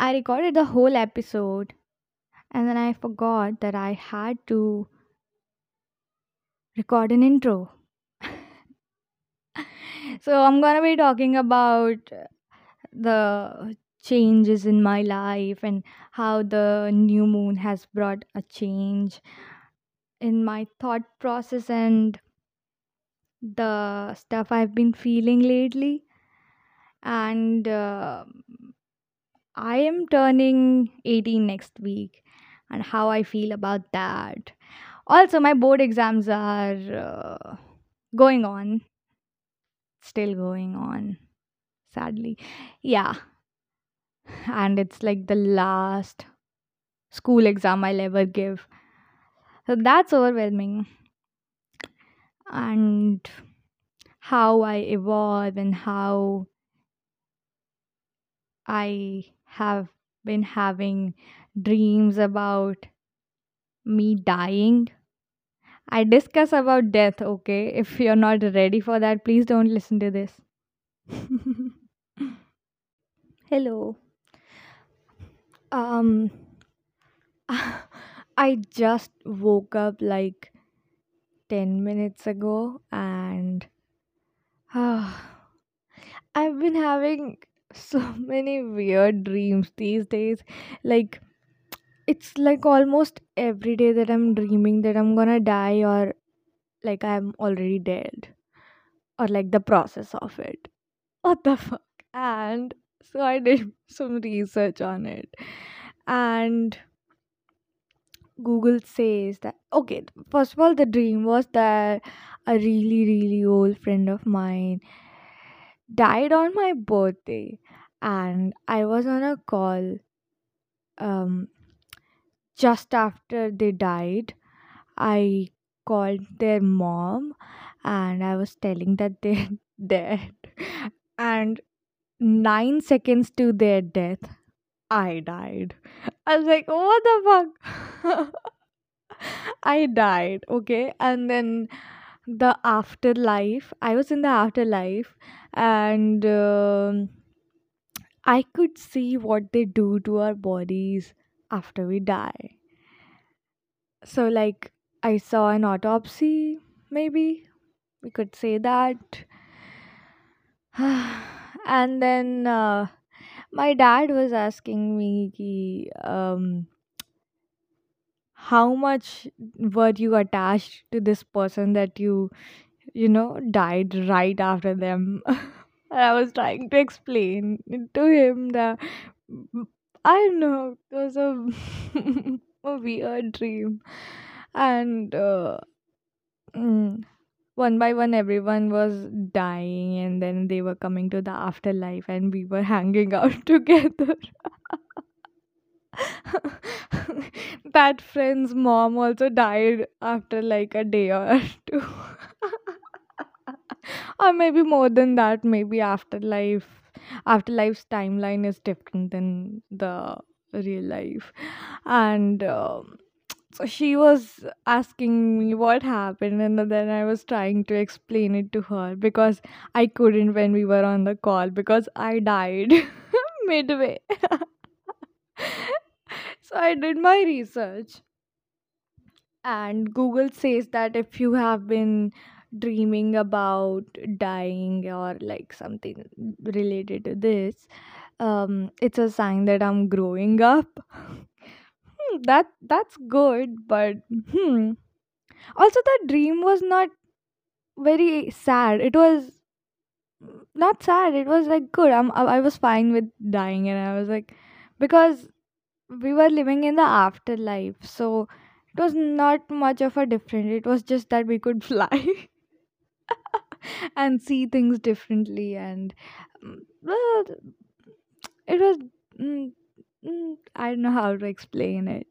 I recorded the whole episode and then I forgot that I had to record an intro. so I'm gonna be talking about the changes in my life and how the new moon has brought a change in my thought process and the stuff I've been feeling lately. And uh, I am turning 18 next week, and how I feel about that. Also, my board exams are uh, going on, still going on, sadly. Yeah, and it's like the last school exam I'll ever give. So that's overwhelming. And how I evolve and how I have been having dreams about me dying. I discuss about death, okay? If you're not ready for that, please don't listen to this. Hello. Um I just woke up like 10 minutes ago and I've been having so many weird dreams these days. Like it's like almost every day that I'm dreaming that I'm gonna die or like I'm already dead or like the process of it. What the fuck? And so I did some research on it. And Google says that okay, first of all, the dream was that a really, really old friend of mine died on my birthday, and I was on a call um just after they died. I called their mom and I was telling that they're dead. And nine seconds to their death, I died. I was like, what the fuck? I died, okay? And then the afterlife, I was in the afterlife and um, I could see what they do to our bodies after we die. So, like, I saw an autopsy, maybe we could say that. and then uh, my dad was asking me, um, how much were you attached to this person that you, you know, died right after them? And I was trying to explain to him that I don't know, it was a, a weird dream. And uh, mm, one by one, everyone was dying, and then they were coming to the afterlife, and we were hanging out together. that friend's mom also died after like a day or two. or maybe more than that maybe afterlife afterlife's timeline is different than the real life and um, so she was asking me what happened and then i was trying to explain it to her because i couldn't when we were on the call because i died midway so i did my research. And google says that if you have been dreaming about dying or like something related to this um it's a sign that i'm growing up. Hmm, that that's good but hmm. Also the dream was not very sad. It was not sad. It was like good. I'm, i I was fine with dying and i was like because we were living in the afterlife so it was not much of a different it was just that we could fly and see things differently and mm, well, it was mm, mm, i don't know how to explain it.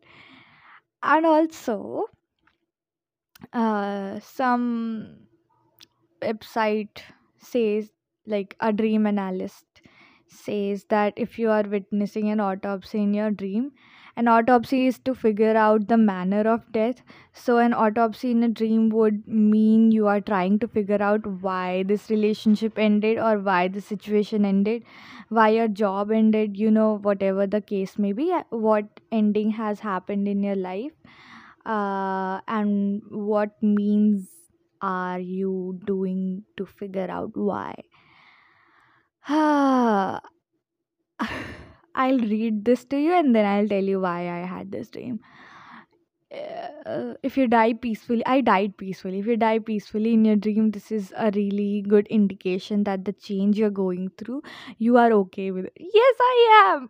And also uh, some website says like a dream analyst says that if you are witnessing an autopsy in your dream An autopsy is to figure out the manner of death. So, an autopsy in a dream would mean you are trying to figure out why this relationship ended or why the situation ended, why your job ended, you know, whatever the case may be, uh, what ending has happened in your life, uh, and what means are you doing to figure out why. I'll read this to you and then I'll tell you why I had this dream. Uh, if you die peacefully, I died peacefully. If you die peacefully in your dream, this is a really good indication that the change you're going through, you are okay with it. Yes, I am.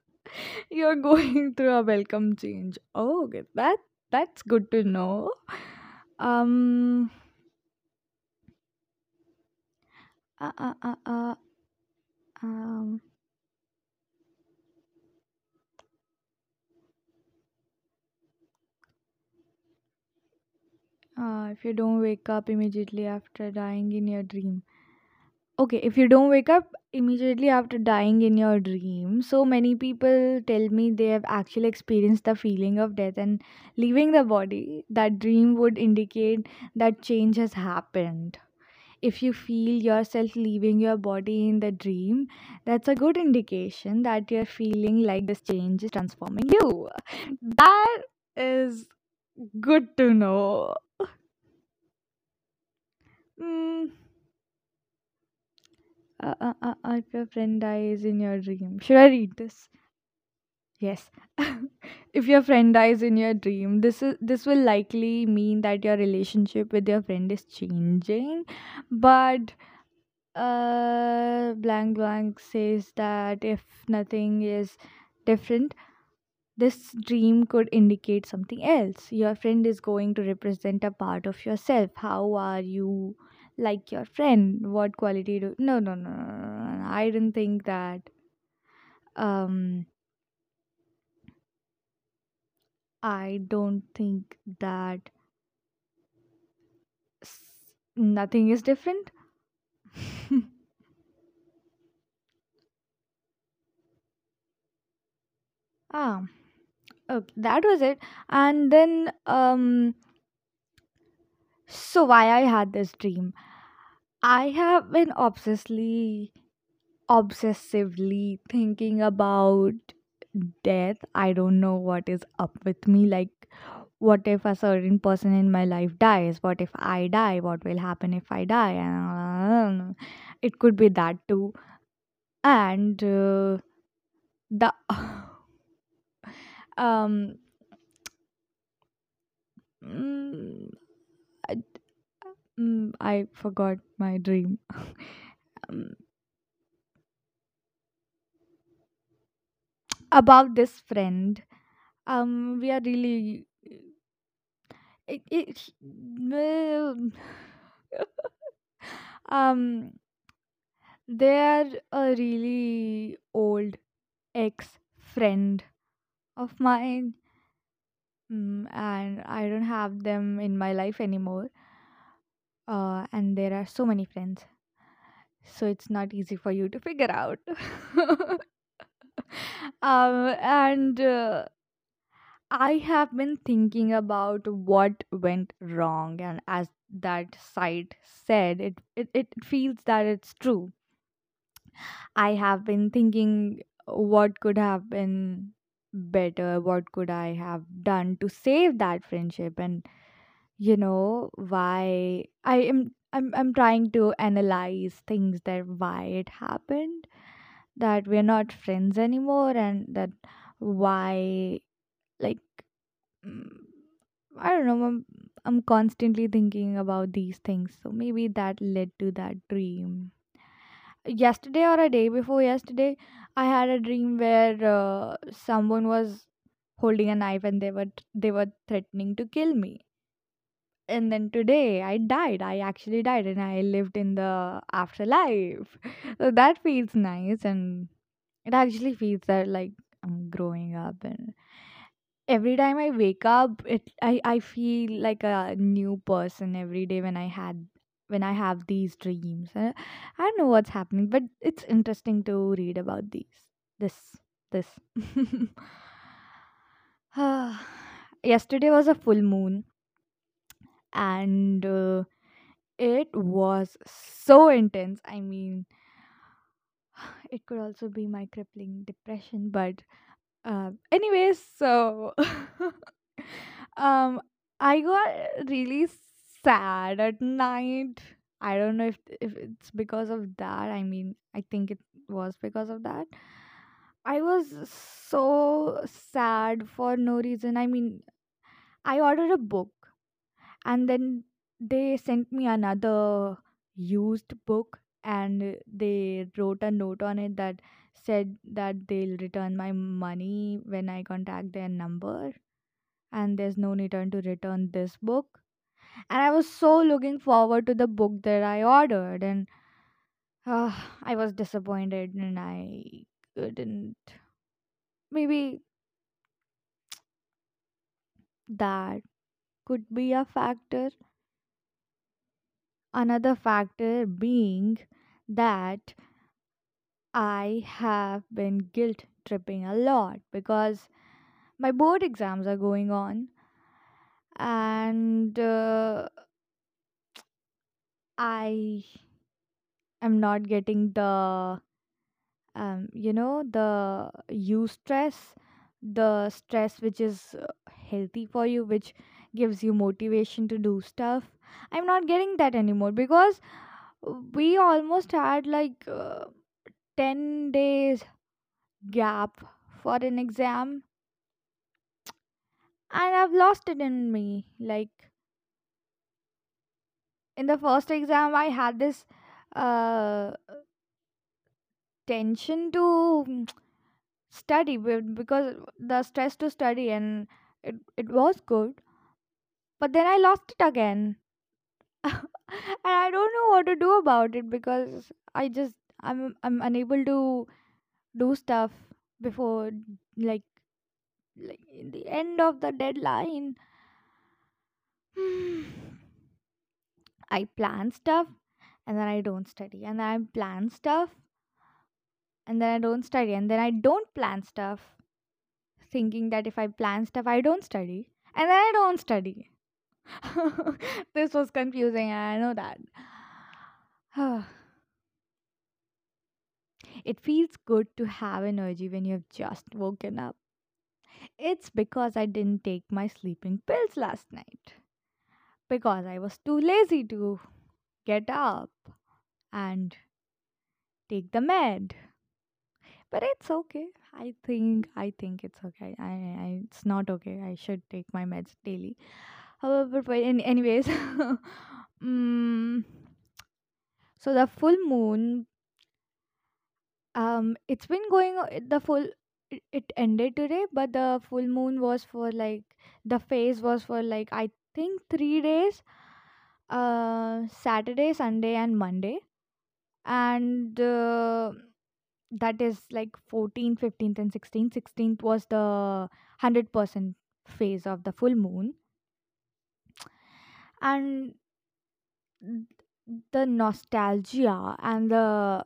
you're going through a welcome change. Oh, okay. That that's good to know. Um. Uh, uh, uh, uh, um. Uh, if you don't wake up immediately after dying in your dream. Okay, if you don't wake up immediately after dying in your dream, so many people tell me they have actually experienced the feeling of death and leaving the body. That dream would indicate that change has happened. If you feel yourself leaving your body in the dream, that's a good indication that you're feeling like this change is transforming you. That is good to know. Mm, uh, uh, uh, uh, if your friend dies in your dream, should I read this? Yes. if your friend dies in your dream, this is this will likely mean that your relationship with your friend is changing. But uh, blank blank says that if nothing is different, this dream could indicate something else. Your friend is going to represent a part of yourself. How are you like your friend? What quality do no no no no no. no. I didn't think that um I don't think that nothing is different. ah, okay, that was it. And then, um, so why I had this dream? I have been obsessively, obsessively thinking about death. I don't know what is up with me. Like, what if a certain person in my life dies? What if I die? What will happen if I die? And it could be that too. And uh, the um mm, I, mm, I forgot my dream um, about this friend. Um, we are really it, it well, um they're a really old ex friend of mine mm, and i don't have them in my life anymore uh, and there are so many friends so it's not easy for you to figure out um and uh, i have been thinking about what went wrong and as that site said it it, it feels that it's true. I have been thinking what could have been better what could i have done to save that friendship? And you know why i am i'm, I'm trying to analyze things that why it happened that we're not friends anymore and that why like mm, i don't know I'm, I'm constantly thinking about these things. So maybe that led to that dream. Yesterday or a day before yesterday i had a dream where uh, someone was holding a knife and they were they were threatening to kill me and then today i died. I actually died and i lived in the afterlife. So that feels nice and it actually feels that like i'm growing up and every time i wake up it i, I feel like a new person every day when i had when i have these dreams. Uh, i don't know what's happening but it's interesting to read about these this this. Yesterday was a full moon and uh, it was so intense. I mean, it could also be my crippling depression, but uh, anyways, so um, I got really sad at night. I don't know if if it's because of that. I mean, I think it was because of that. I was so sad for no reason. I mean, I ordered a book and then they sent me another used book and they wrote a note on it that said that they'll return my money when I contact their number and there's no return to return this book. And I was so looking forward to the book that I ordered and uh, I was disappointed and I couldn't. Maybe that could be a factor. Another factor being that I have been guilt tripping a lot because my board exams are going on and uh, I am not getting the um, you know the you stress the stress which is uh, healthy for you which gives you motivation to do stuff. I'm not getting that anymore because we almost had like uh, 10 days gap for an exam. And i've lost it in me like in the first exam i had this uh tension to study because the stress to study and it, it was good but then i lost it again. And i don't know what to do about it because i just i'm i'm unable to do stuff before like like the end of the deadline. I plan stuff and then i don't study. And then i plan stuff and then i don't study. And then i don't plan stuff thinking that if i plan stuff i don't study. And then i don't study this was confusing i know that it feels good to have energy when you've just woken up it's because i didn't take my sleeping pills last night because I was too lazy to get up and take the med. But it's okay. I think I think it's okay. I, I it's not okay. I should take my meds daily. However, but anyways, mm, so the full moon, um, it's been going the full. It, it ended today, but the full moon was for like the phase was for like I think three days uh saturday sunday and monday and uh, that is like 14th 15th and 16th 16th was the 100% phase of the full moon and the nostalgia and the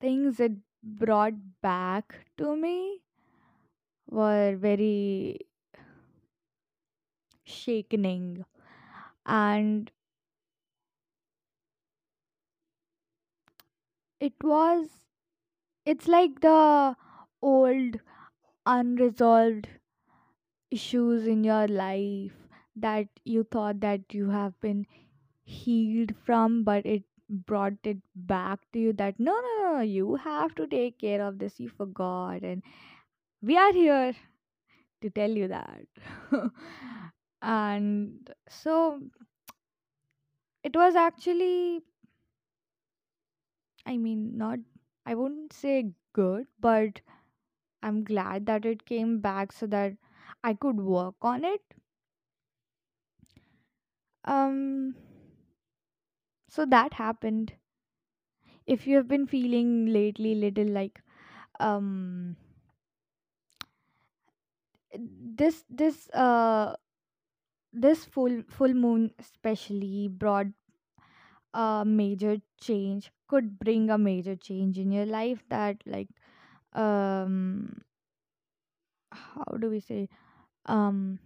things it brought back to me were very shaking and it was it's like the old unresolved issues in your life that you thought that you have been healed from but it brought it back to you that no no no you have to take care of this. You forgot and we are here to tell you that. And so it was actually i mean not i wouldn't say good but i'm glad that it came back so that i could work on it um so that happened. If you have been feeling lately little like um this this uh this full full moon especially brought a major change could bring a major change in your life that like um how do we say um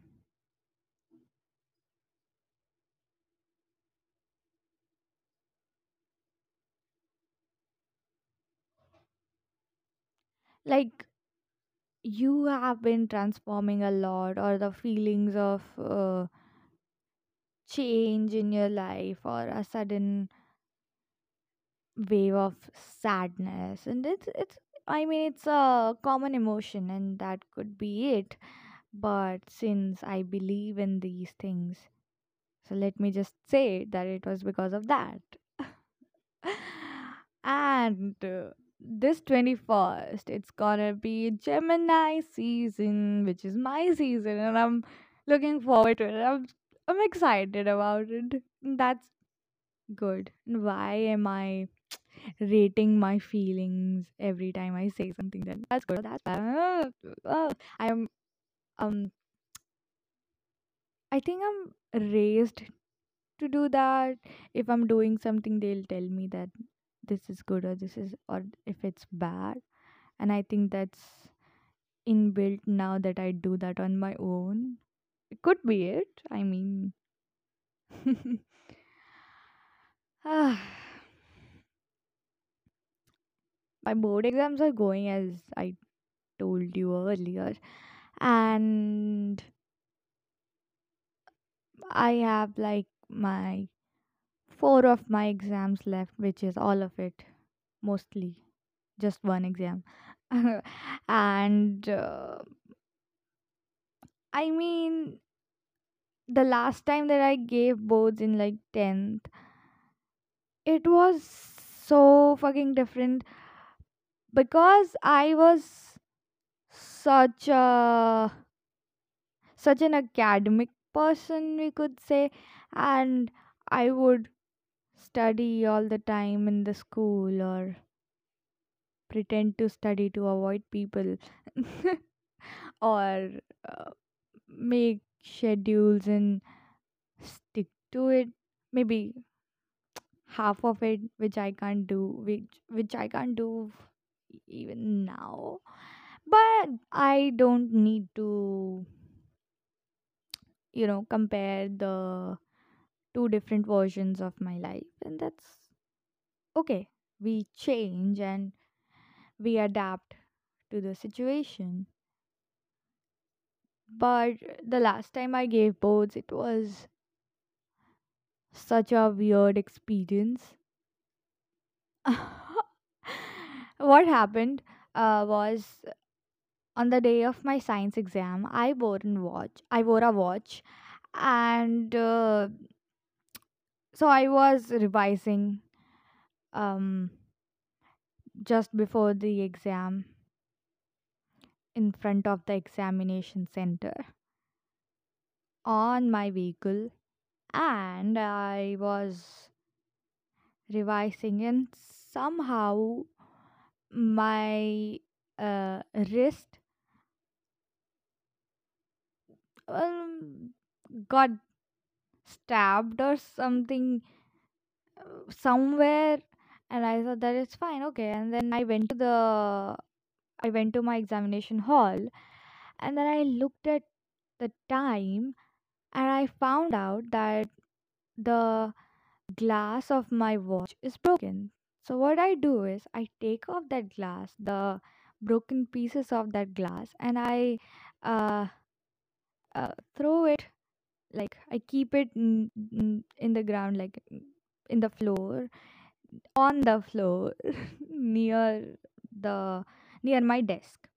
like you have been transforming a lot or the feelings of uh, change in your life or a sudden wave of sadness. And it's it's i mean it's a common emotion and that could be it. But since i believe in these things so let me just say that it was because of that. And uh, this 21st it's gonna be gemini season which is my season and i'm looking forward to it i'm, I'm excited about it that's good why am i rating my feelings every time I say something. Then that's good. That's bad. Uh, I'm um. I think I'm raised to do that. If I'm doing something, they'll tell me that this is good or this is or if it's bad. And I think that's inbuilt now that I do that on my own. It could be it. I mean, my board exams are going as I told you earlier, and I have like my four of my exams left, which is all of it, mostly just one exam. and uh, I mean, the last time that I gave boards in like 10th, it was so fucking different because I was such a such an academic person we could say and I would study all the time in the school or pretend to study to avoid people or uh, make schedules and stick to it. Maybe half of it which i can't do which which i can't do even now. But i don't need to you know compare the two different versions of my life and that's okay we change and we adapt to the situation. But the last time I gave boards, it was such a weird experience. what happened uh, was on the day of my science exam, I wore a watch. I wore a watch, and uh, so I was revising um, just before the exam in front of the examination center on my vehicle and I was revising, and somehow my uh, wrist um, got stabbed or something uh, somewhere, and I thought that it's fine, okay. And then I went to the I went to my examination hall, and then I looked at the time, and I found out that the glass of my watch is broken. So what I do is I take off that glass, the broken pieces of that glass, and I uh, uh, throw it like I keep it in, in in the ground, like in the floor, on the floor near the near my desk.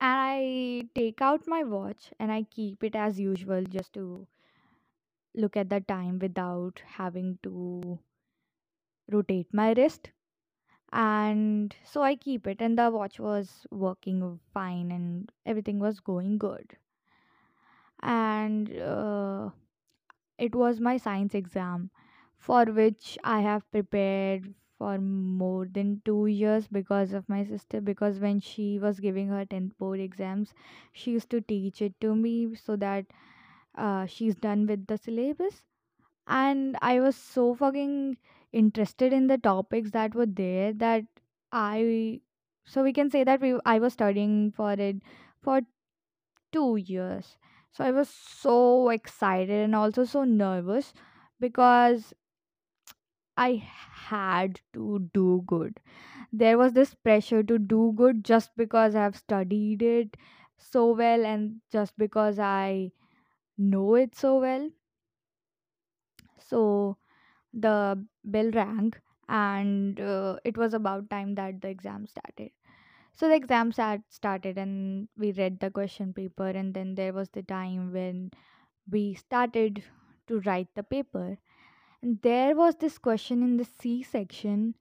And I take out my watch and I keep it as usual just to look at the time without having to rotate my wrist and so i keep it and the watch was working fine and everything was going good and uh, it was my science exam for which i have prepared for more than 2 years because of my sister because when she was giving her 10th board exams she used to teach it to me so that uh, she's done with the syllabus and I was so fucking interested in the topics that were there that I so we can say that we I was studying for it for 2 years. So I was so excited and also so nervous because I had to do good. There was this pressure to do good just because I've studied it so well and just because I know it so well. So the bell rang and uh, it was about time that the exam started. So the exam start, started and we read the question paper and then there was the time when we started to write the paper. And there was this question in the C section.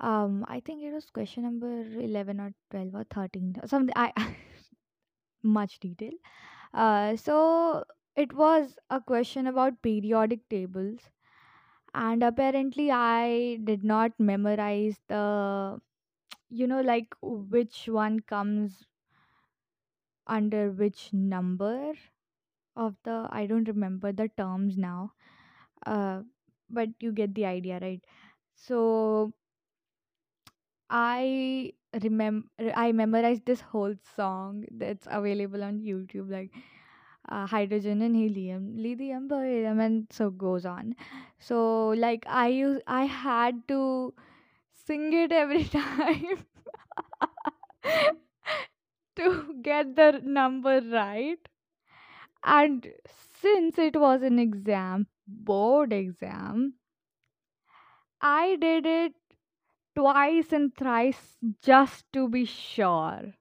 Um, I think it was question number 11 or 12 or 13 or something. I much detail. Uh, so it was a question about periodic tables and apparently I did not memorize the you know like which one comes under which number of the I don't remember the terms now. Uh, but you get the idea, right? So I remember I memorized this whole song that's available on YouTube, like uh, hydrogen and helium, lithium, beryllium, and so goes on. So like I use I had to sing it every time to get the number right. And since it was an exam, board exam, I did it twice and thrice just to be sure.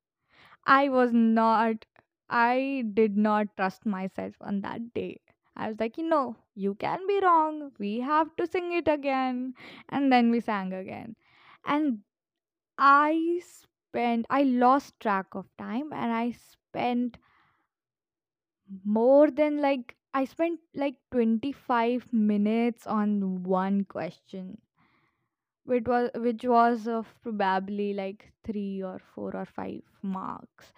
I was not, I did not trust myself on that day. I was like, you know, you can be wrong. We have to sing it again. And then we sang again. And I spent, I lost track of time and I spent more than like, I spent like 25 minutes on one question which was which was of probably like 3 or 4 or 5 marks.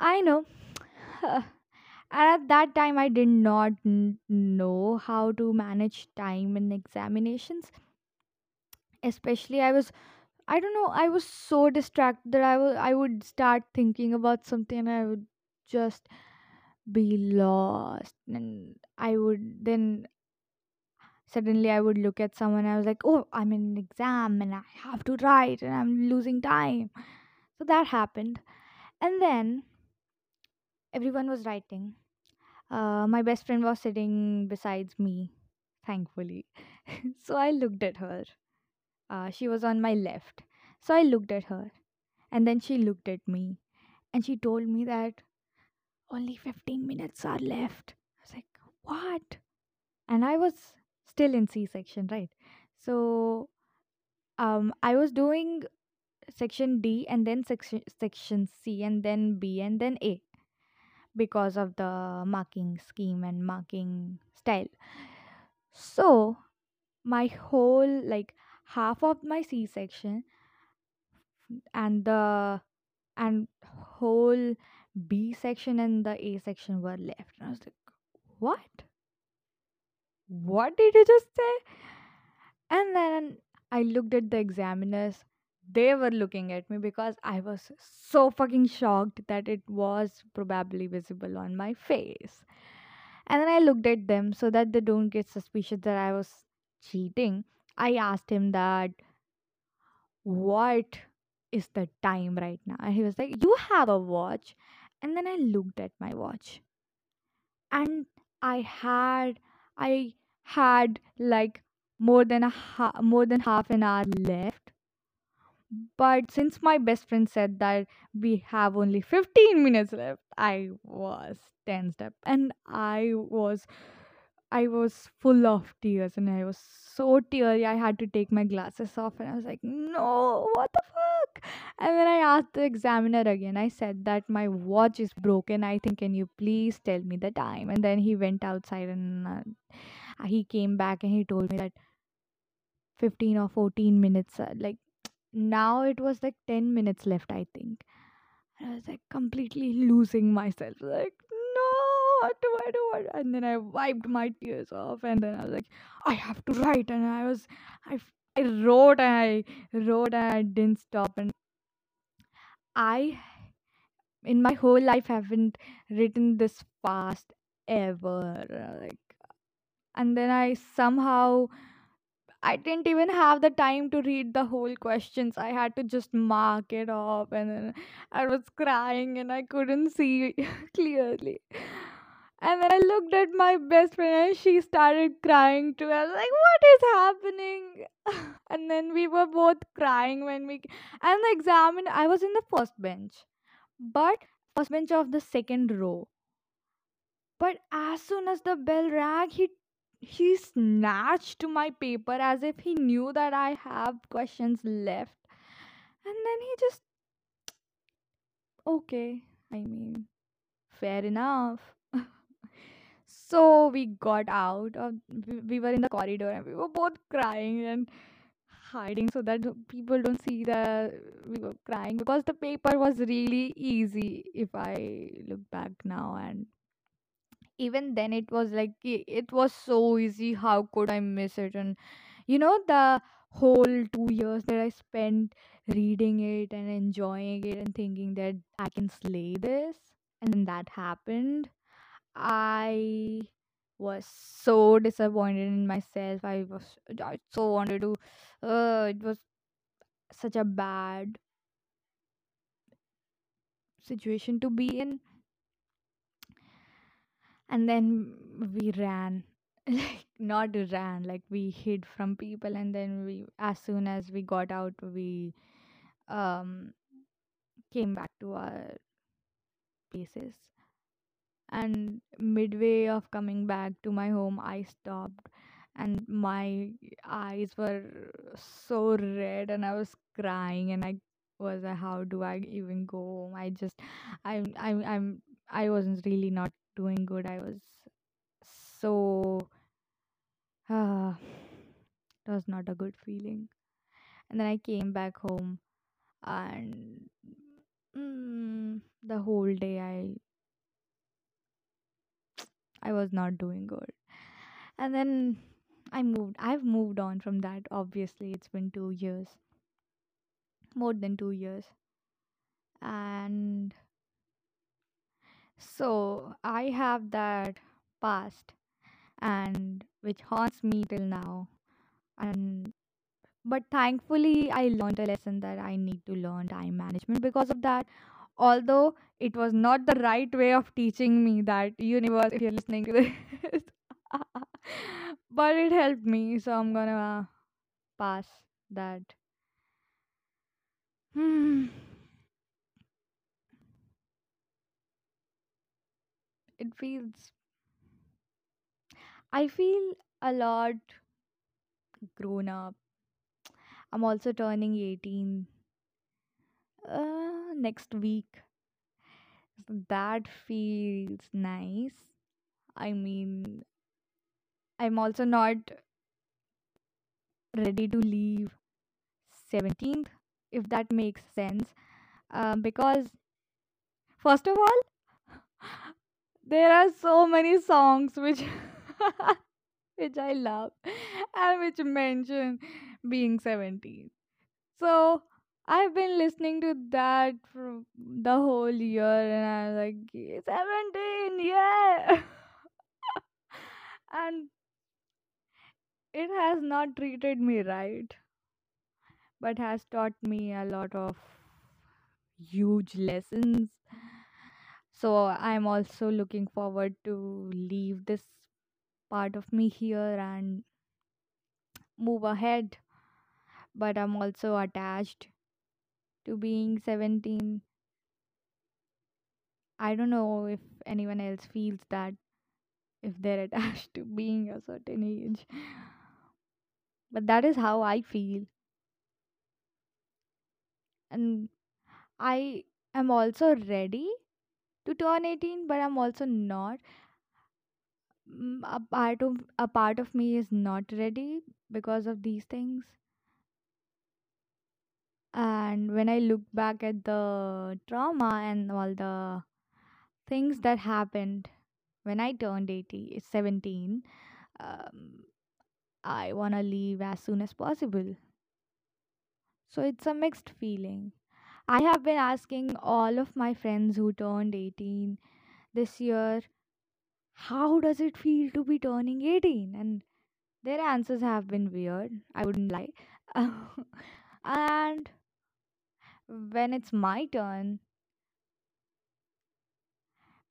I know. And at that time i did not n- know how to manage time in examinations especially i was i don't know i was so distracted that i i would start thinking about something and i would just be lost. And i would then suddenly i would look at someone i was like oh i'm in an exam and i have to write and i'm losing time. So that happened. And then everyone was writing. Uh, my best friend was sitting besides me thankfully. So i looked at her uh, she was on my left. So i looked at her and then she looked at me and she told me that only 15 minutes are left. I was like what? And i was still in c section right? So um i was doing section d and then section section c and then b and then a because of the marking scheme and marking style. So my whole like half of my c section and the and whole b section and the a section were left and i was like what what did you just say And then I looked at the examiners. They were looking at me because I was so fucking shocked that it was probably visible on my face. And then I looked at them so that they don't get suspicious that I was cheating. I asked him that, what is the time right now? And he was like, you have a watch. And then I looked at my watch and I had, I had like more than a ha- more than half an hour left but since my best friend said that we have only 15 minutes left i was tensed up and i was i was full of tears and i was so teary i had to take my glasses off and i was like no what the fuck? And then i asked the examiner again i said that my watch is broken. I think can you please tell me the time? And then he went outside and uh, he came back and he told me that 15 or 14 minutes uh, like now it was like 10 minutes left i think. And i was like completely losing myself like what do i do and then i wiped my tears off and then i was like i have to write and i was I, I wrote and I wrote and I didn't stop. And I, in my whole life, haven't written this fast ever. Like, and then I somehow I didn't even have the time to read the whole questions. I had to just mark it off, and then I was crying and I couldn't see clearly. And then I looked at my best friend and she started crying too. I was like, what is happening? and then we were both crying when we. And the examine, I was in the first bench, but first bench of the second row. But as soon as the bell rang, he he snatched my paper as if he knew that I have questions left. And then he just, okay, I mean, fair enough. So we got out of, we we were in the corridor and we were both crying and hiding so that people don't see that we were crying because the paper was really easy if I look back now and even then it was like it was so easy. How could i miss it? And you know the whole 2 years that i spent reading it and enjoying it and thinking that i can slay this and then that happened i was so disappointed in myself. I was i so wanted to uh, it was such a bad situation to be in. And then we ran like not ran like we hid from people. And then we as soon as we got out we um came back to our places and midway of coming back to my home i stopped and my eyes were so red and i was crying and i was like how do i even go home i just i'm i'm i'm i wasn't really not doing good i was so Ah, it was not a good feeling. And then I came back home, and mm, the whole day I I was not doing good. And then I moved. I've moved on from that. Obviously, it's been two years, more than two years, and so I have that past, and which haunts me till now. And but thankfully, I learned a lesson that I need to learn time management because of that although it was not the right way of teaching me that universe if you're listening to this. But it helped me so i'm gonna pass that. Hmm. it feels i feel a lot grown up. I'm also turning 18 uh, next week. So that feels nice. I mean i'm also not ready to leave 17th if that makes sense. Um, because first of all there are so many songs which which i love and which mention being 17 so i've been listening to that for the whole year and I was like "Yeah, 17 yeah and it has not treated me right but has taught me a lot of huge lessons So I'm also looking forward to leave this part of me here and move ahead. But I'm also attached to being 17. I don't know if anyone else feels that if they're attached to being a certain age. But that is how I feel. And I am also ready to turn 18, but I'm also not. Mm, A part of a part of me is not ready because of these things And when I look back at the trauma and all the things that happened when I turned 80, 17, um, I want to leave as soon as possible. So it's a mixed feeling. I have been asking all of my friends who turned 18 this year, how does it feel to be turning 18? And their answers have been weird, I wouldn't lie. and when it's my turn,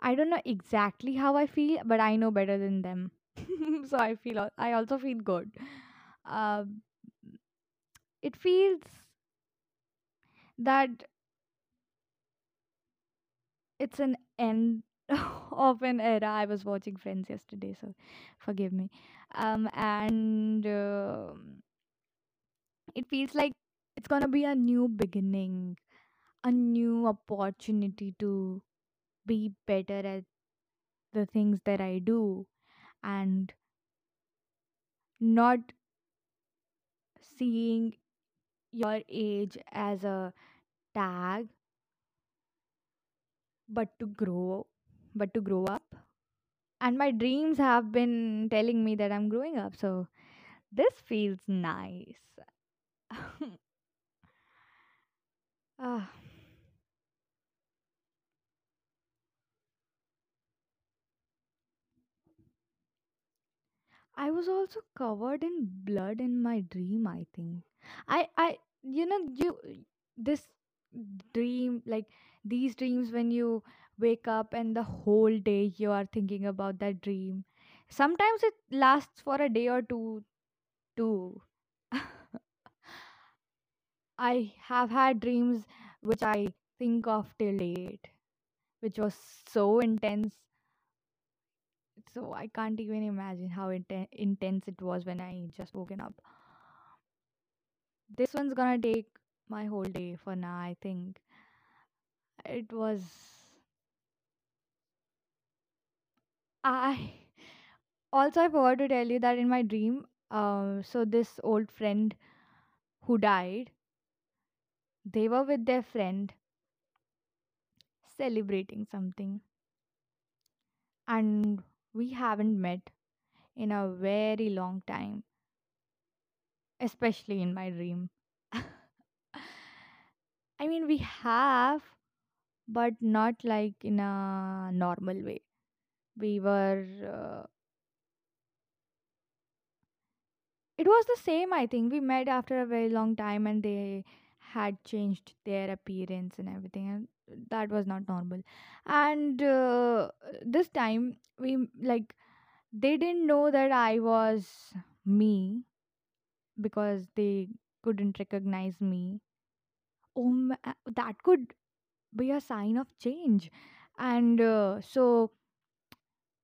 I don't know exactly how I feel, but I know better than them. so I feel I also feel good. Um it feels that it's an end of an era. I was watching Friends yesterday, so forgive me. Um, and um it feels like it's gonna be a new beginning, a new opportunity to be better at the things that I do, and not seeing your age as a tag, but to grow, but to grow up. And my dreams have been telling me that I'm growing up, so this feels nice. Ah, I was also covered in blood in my dream, I think. I I you know you this dream like these dreams when you wake up and the whole day you are thinking about that dream. Sometimes it lasts for a day or two too. I have had dreams which I think of till date, which was so intense. So I can't even imagine how inten- intense it was when I just woken up. This one's gonna take my whole day for now, I think. It was. I also I forgot to tell you that in my dream, uh, so this old friend who died, they were with their friend celebrating something, and we haven't met in a very long time, especially in my dream. I mean, we have, but not like in a normal way. We were uh, It was the same, I think. We met after a very long time and they had changed their appearance and everything, and that was not normal. And uh, this time, we like, they didn't know that I was me because they couldn't recognize me. Oh, ma- that could be a sign of change. And uh, so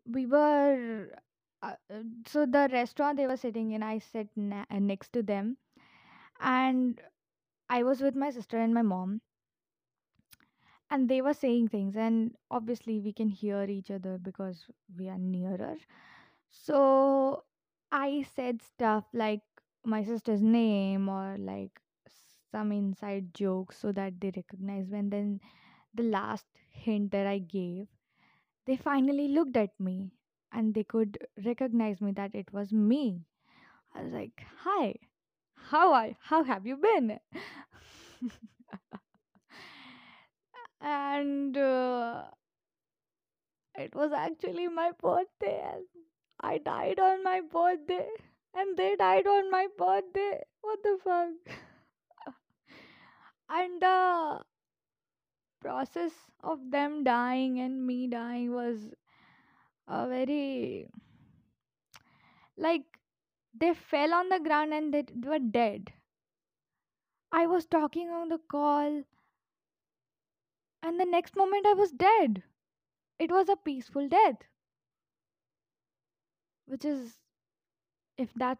we were. Uh, uh, so the restaurant they were sitting in, I sat na- uh, next to them, and I was with my sister and my mom, and they were saying things, and obviously we can hear each other because we are nearer. So I said stuff like my sister's name or like some inside jokes so that they recognize me. And then the last hint that I gave, they finally looked at me and they could recognize me that it was me. I was like, "Hi, how are how have you been?" and uh, it was actually my birthday and i died on my birthday and they died on my birthday what the fuck and the process of them dying and me dying was a very like they fell on the ground and they were dead. I was talking on the call and the next moment i was dead. It was a peaceful death which is if that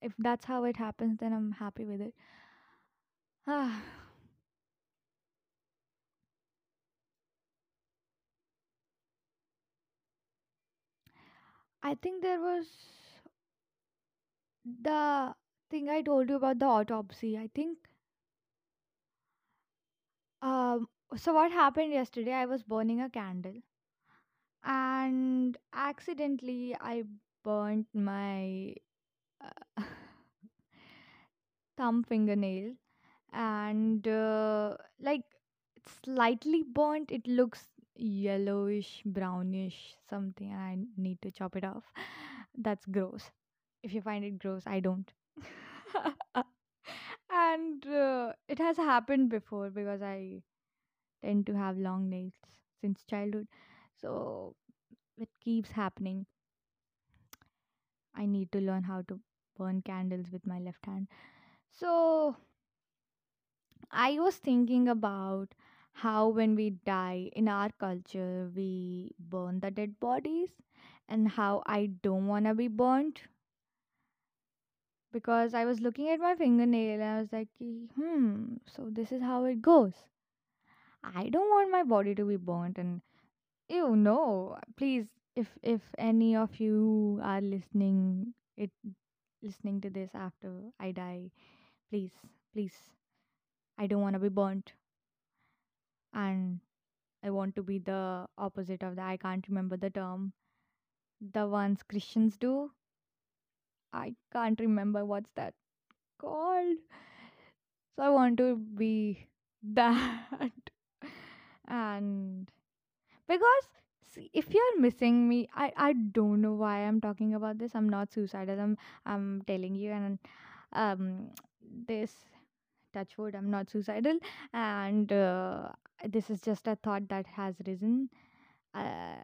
if that's how it happens then i'm happy with it. Ah i think there was the thing i told you about the autopsy i think um so what happened yesterday i was burning a candle and accidentally i burnt my uh, thumb fingernail and uh, like slightly burnt it looks yellowish brownish something i need to chop it off. That's gross if you find it gross i don't. And uh, it has happened before because i tend to have long nails since childhood. So it keeps happening. I need to learn how to burn candles with my left hand. So I was thinking about how when we die in our culture, we burn the dead bodies, and how I don't want to be burnt because I was looking at my fingernail and I was like, hmm, so this is how it goes. I don't want my body to be burnt, and ew, no, please, if if any of you are listening, it listening to this after I die, please, please, I don't want to be burnt and I want to be the opposite of that. I can't remember the term. The ones Christians do. I can't remember what's that called. So I want to be that. and because see, if you're missing me, I, I don't know why I'm talking about this. I'm not suicidal. I'm I'm telling you and um this touch wood, I'm not suicidal and uh, this is just a thought that has risen uh,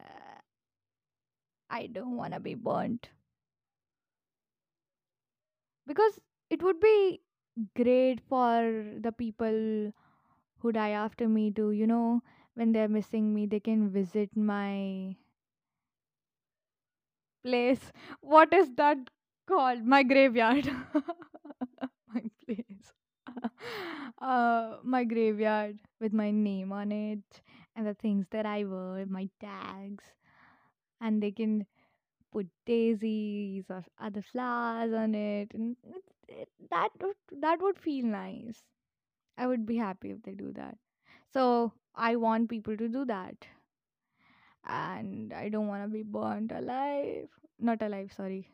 I don't want to be burnt because it would be great for the people who die after me to, you know, when they're missing me, they can visit my place. What is that called? My graveyard. my place. uh, my graveyard with my name on it and the things that I wore, my tags, and they can put daisies or other flowers on it, and that would that would feel nice. I would be happy if they do that. So I want people to do that, and I don't want to be burnt alive. Not alive, sorry,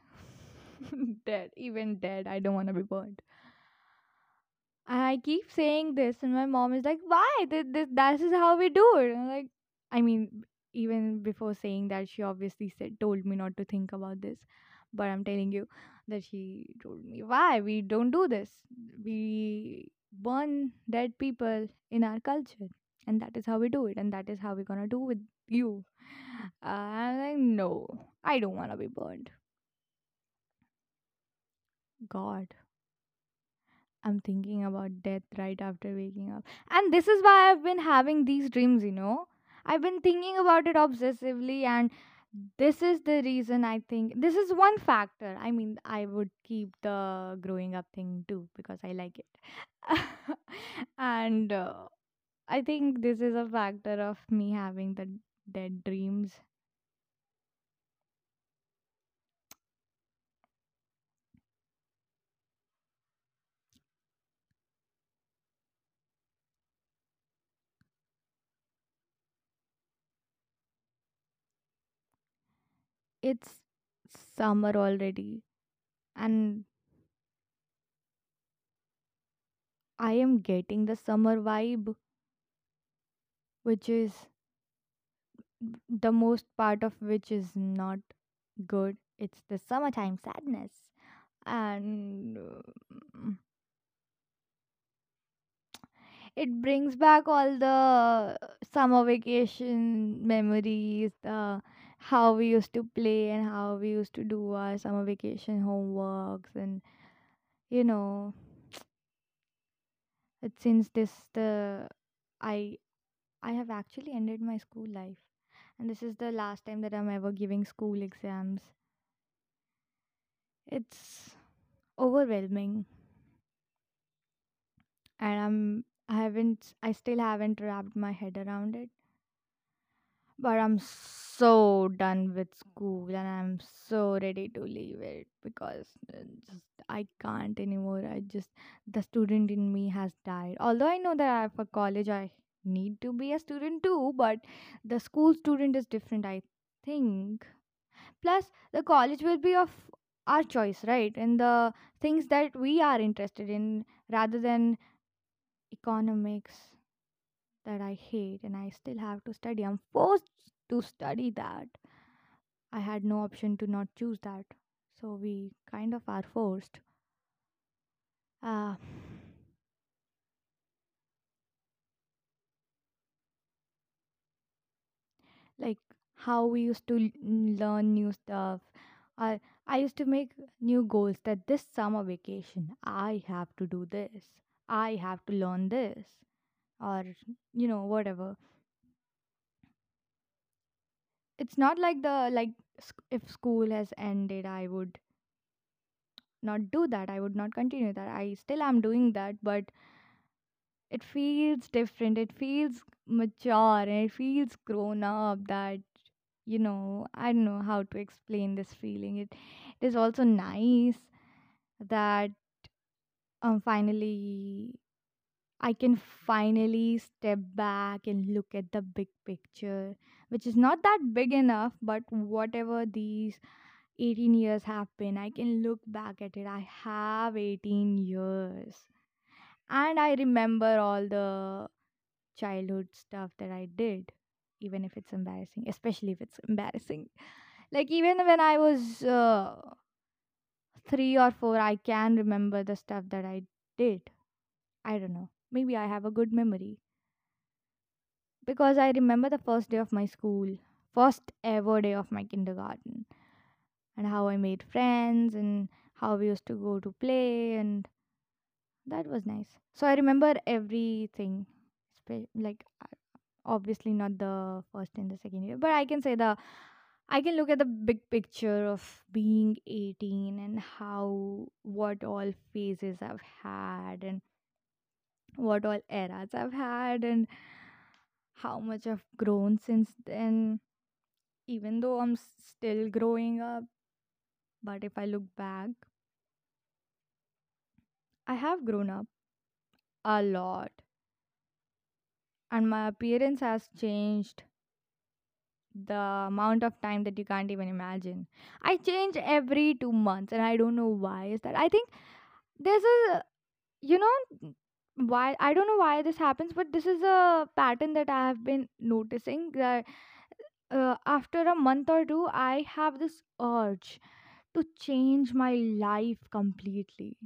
dead. Even dead, I don't want to be burnt. I keep saying this, and my mom is like, "Why? This, this, that is how we do it." And I'm like, I mean, even before saying that, she obviously said, told me not to think about this. But I'm telling you that she told me, "Why we don't do this? We burn dead people in our culture, and that is how we do it, and that is how we're gonna do with you." Uh, I'm like, "No, I don't wanna be burned." God. I'm thinking about death right after waking up. And this is why I've been having these dreams, you know. I've been thinking about it obsessively, and this is the reason I think this is one factor. I mean, I would keep the growing up thing too because I like it. and uh, I think this is a factor of me having the dead dreams. It's summer already, and I am getting the summer vibe, which is the most part of which is not good. It's the summertime sadness. And it brings back all the summer vacation memories, the how we used to play and how we used to do our summer vacation homeworks and you know, it since this the I I have actually ended my school life and this is the last time that I'm ever giving school exams. It's overwhelming and I'm I haven't I still haven't wrapped my head around it. But I'm so done with school and I'm so ready to leave it because uh, just I can't anymore. I just the student in me has died. Although I know that I, for college I need to be a student too, but the school student is different I think. Plus the college will be of our choice right and the things that we are interested in rather than economics that i hate and i still have to study. I'm forced to study that. I had no option to not choose that. So we kind of are forced. Uh, like how we used to learn new stuff. I I used to make new goals that this summer vacation I have to do this. I have to learn this or you know whatever. It's not like the like sc- if school has ended I would not do that. I would not continue that. I still am doing that but it feels different. It feels mature and it feels grown up that you know i don't know how to explain this feeling it, it is also nice that um finally i can finally step back and look at the big picture which is not that big enough but whatever these 18 years have been i can look back at it. I have 18 years. And i remember all the childhood stuff that i did even if it's embarrassing especially if it's embarrassing. Like even when i was uh, 3 or 4 i can remember the stuff that i did. I don't know maybe i have a good memory. Because i remember the first day of my school first ever day of my kindergarten and how i made friends and how we used to go to play and that was nice. So i remember everything like uh, obviously not the first and the second year but i can say the I can look at the big picture of being 18 and how what all phases I've had and what all eras I've had and how much I've grown since then. Even though I'm still growing up, but if I look back, I have grown up a lot and my appearance has changed the amount of time that you can't even imagine. I change every two months and I don't know why is that. I think there's a you know why i don't know why this happens but this is a pattern that i have been noticing that uh, after a month or two i have this urge to change my life completely.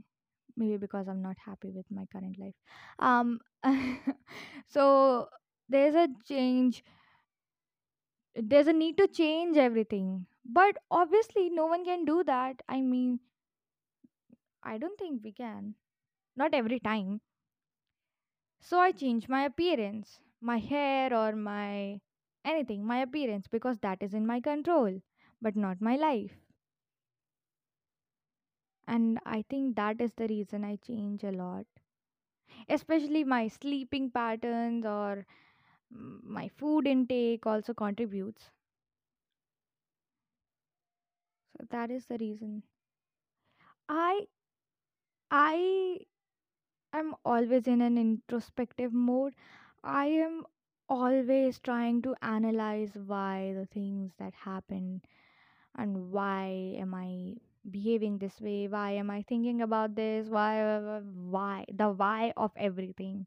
Maybe because i'm not happy with my current life. Um so there's a change there's a need to change everything. But obviously no one can do that. I mean i don't think we can. Not every time So I change my appearance, my hair or my anything, my appearance because that is in my control, but not my life. And I think that is the reason I change a lot, especially my sleeping patterns or my food intake also contributes. So that is the reason. I I am always in an introspective mode. I am always trying to analyze why the things that happen and why am i behaving this way? Why am i thinking about this? Why why the why of everything.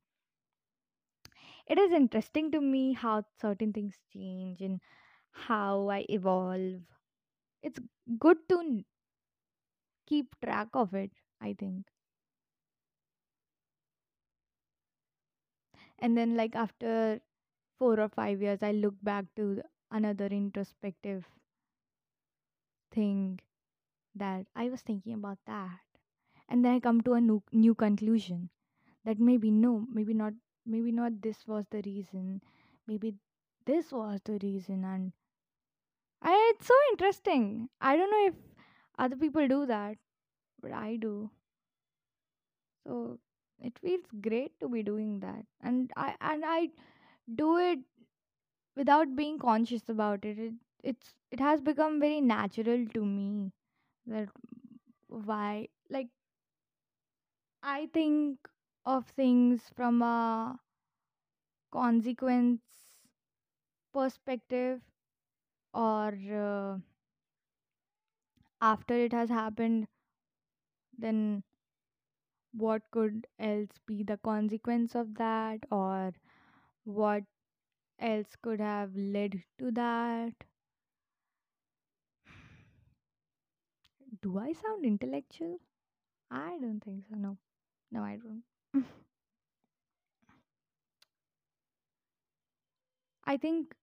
It is interesting to me how certain things change and how i evolve. It's good to keep track of it i think and then like after 4 or 5 years i look back to another introspective thing that i was thinking about that. And then i come to a new, new conclusion that maybe no maybe not maybe not this was the reason maybe this was the reason and I, it's so interesting. I don't know if other people do that but i do. So it feels great to be doing that. And i and i do it without being conscious about it, it it's it has become very natural to me that why like i think of things from a consequence perspective or uh, after it has happened, then what could else be the consequence of that, or what else could have led to that? Do I sound intellectual? I don't think so. No. No, I don't. I think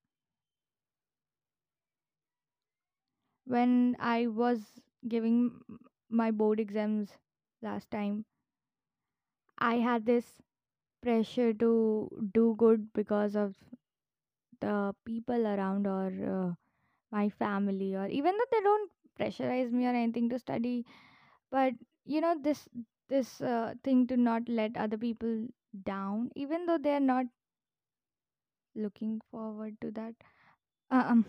when I was giving my board exams last time, I had this pressure to do good because of the people around or uh, my family, or even though they don't pressurize me or anything to study, but you know this this uh, thing to not let other people down, even though they are not looking forward to that. Um,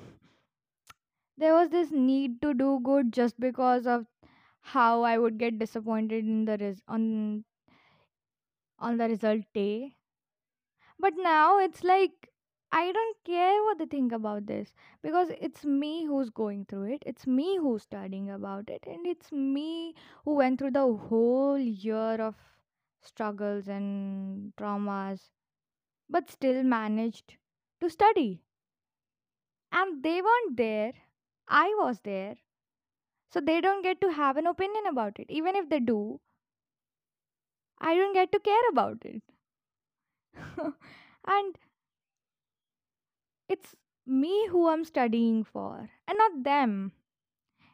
there was this need to do good just because of how I would get disappointed in the res- on on the result day. But now it's like I don't care what they think about this because it's me who's going through it. It's me who's studying about it, and it's me who went through the whole year of struggles and traumas, but still managed to study. And they weren't there. I was there. So they don't get to have an opinion about it. Even if they do, I don't get to care about it. and it's me who I'm studying for, and not them.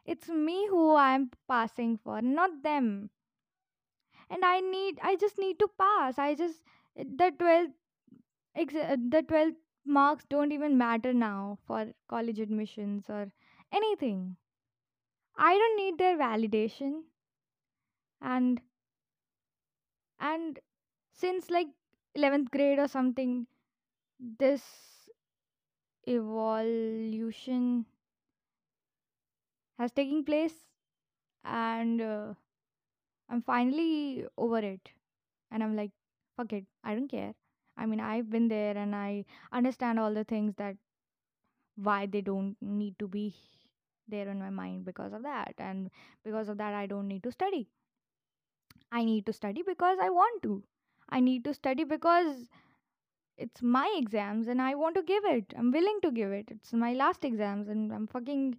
It's me who I'm passing for, not them. And I need, I just need to pass. I just, the 12th, ex- the 12th marks don't even matter now for college admissions or anything. I don't need their validation. And, and since like 11th grade or something, this evolution has taken place and uh, i'm finally over it. And i'm like fuck it i don't care. I mean i've been there and i understand all the things that why they don't need to be there in my mind because of that. And because of that i don't need to study i need to study because i want to i need to study because it's my exams and i want to give it i'm willing to give it it's my last exams and i'm fucking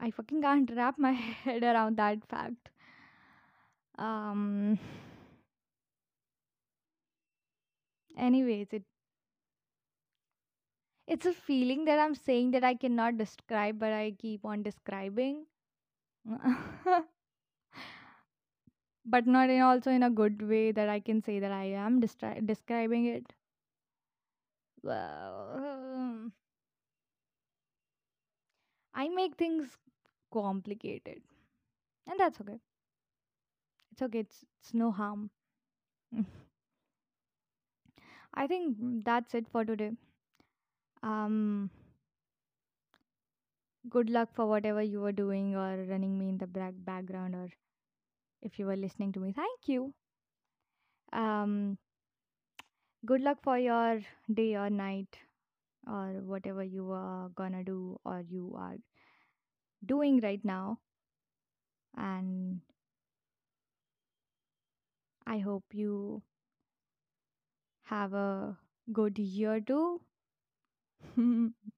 I fucking can't wrap my head around that fact. Um. Anyways, it it's a feeling that I'm saying that I cannot describe, but I keep on describing. but not in also in a good way that I can say that I am describing it. Well, I make things complicated, and that's okay. It's okay. It's it's no harm. I think that's it for today. Um, good luck for whatever you were doing or running me in the back background or if you were listening to me. Thank you. Um good luck for your day or night or whatever you are gonna do or you are doing right now. And i hope you have a good year too.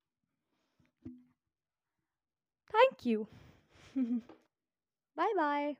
Thank you. Bye bye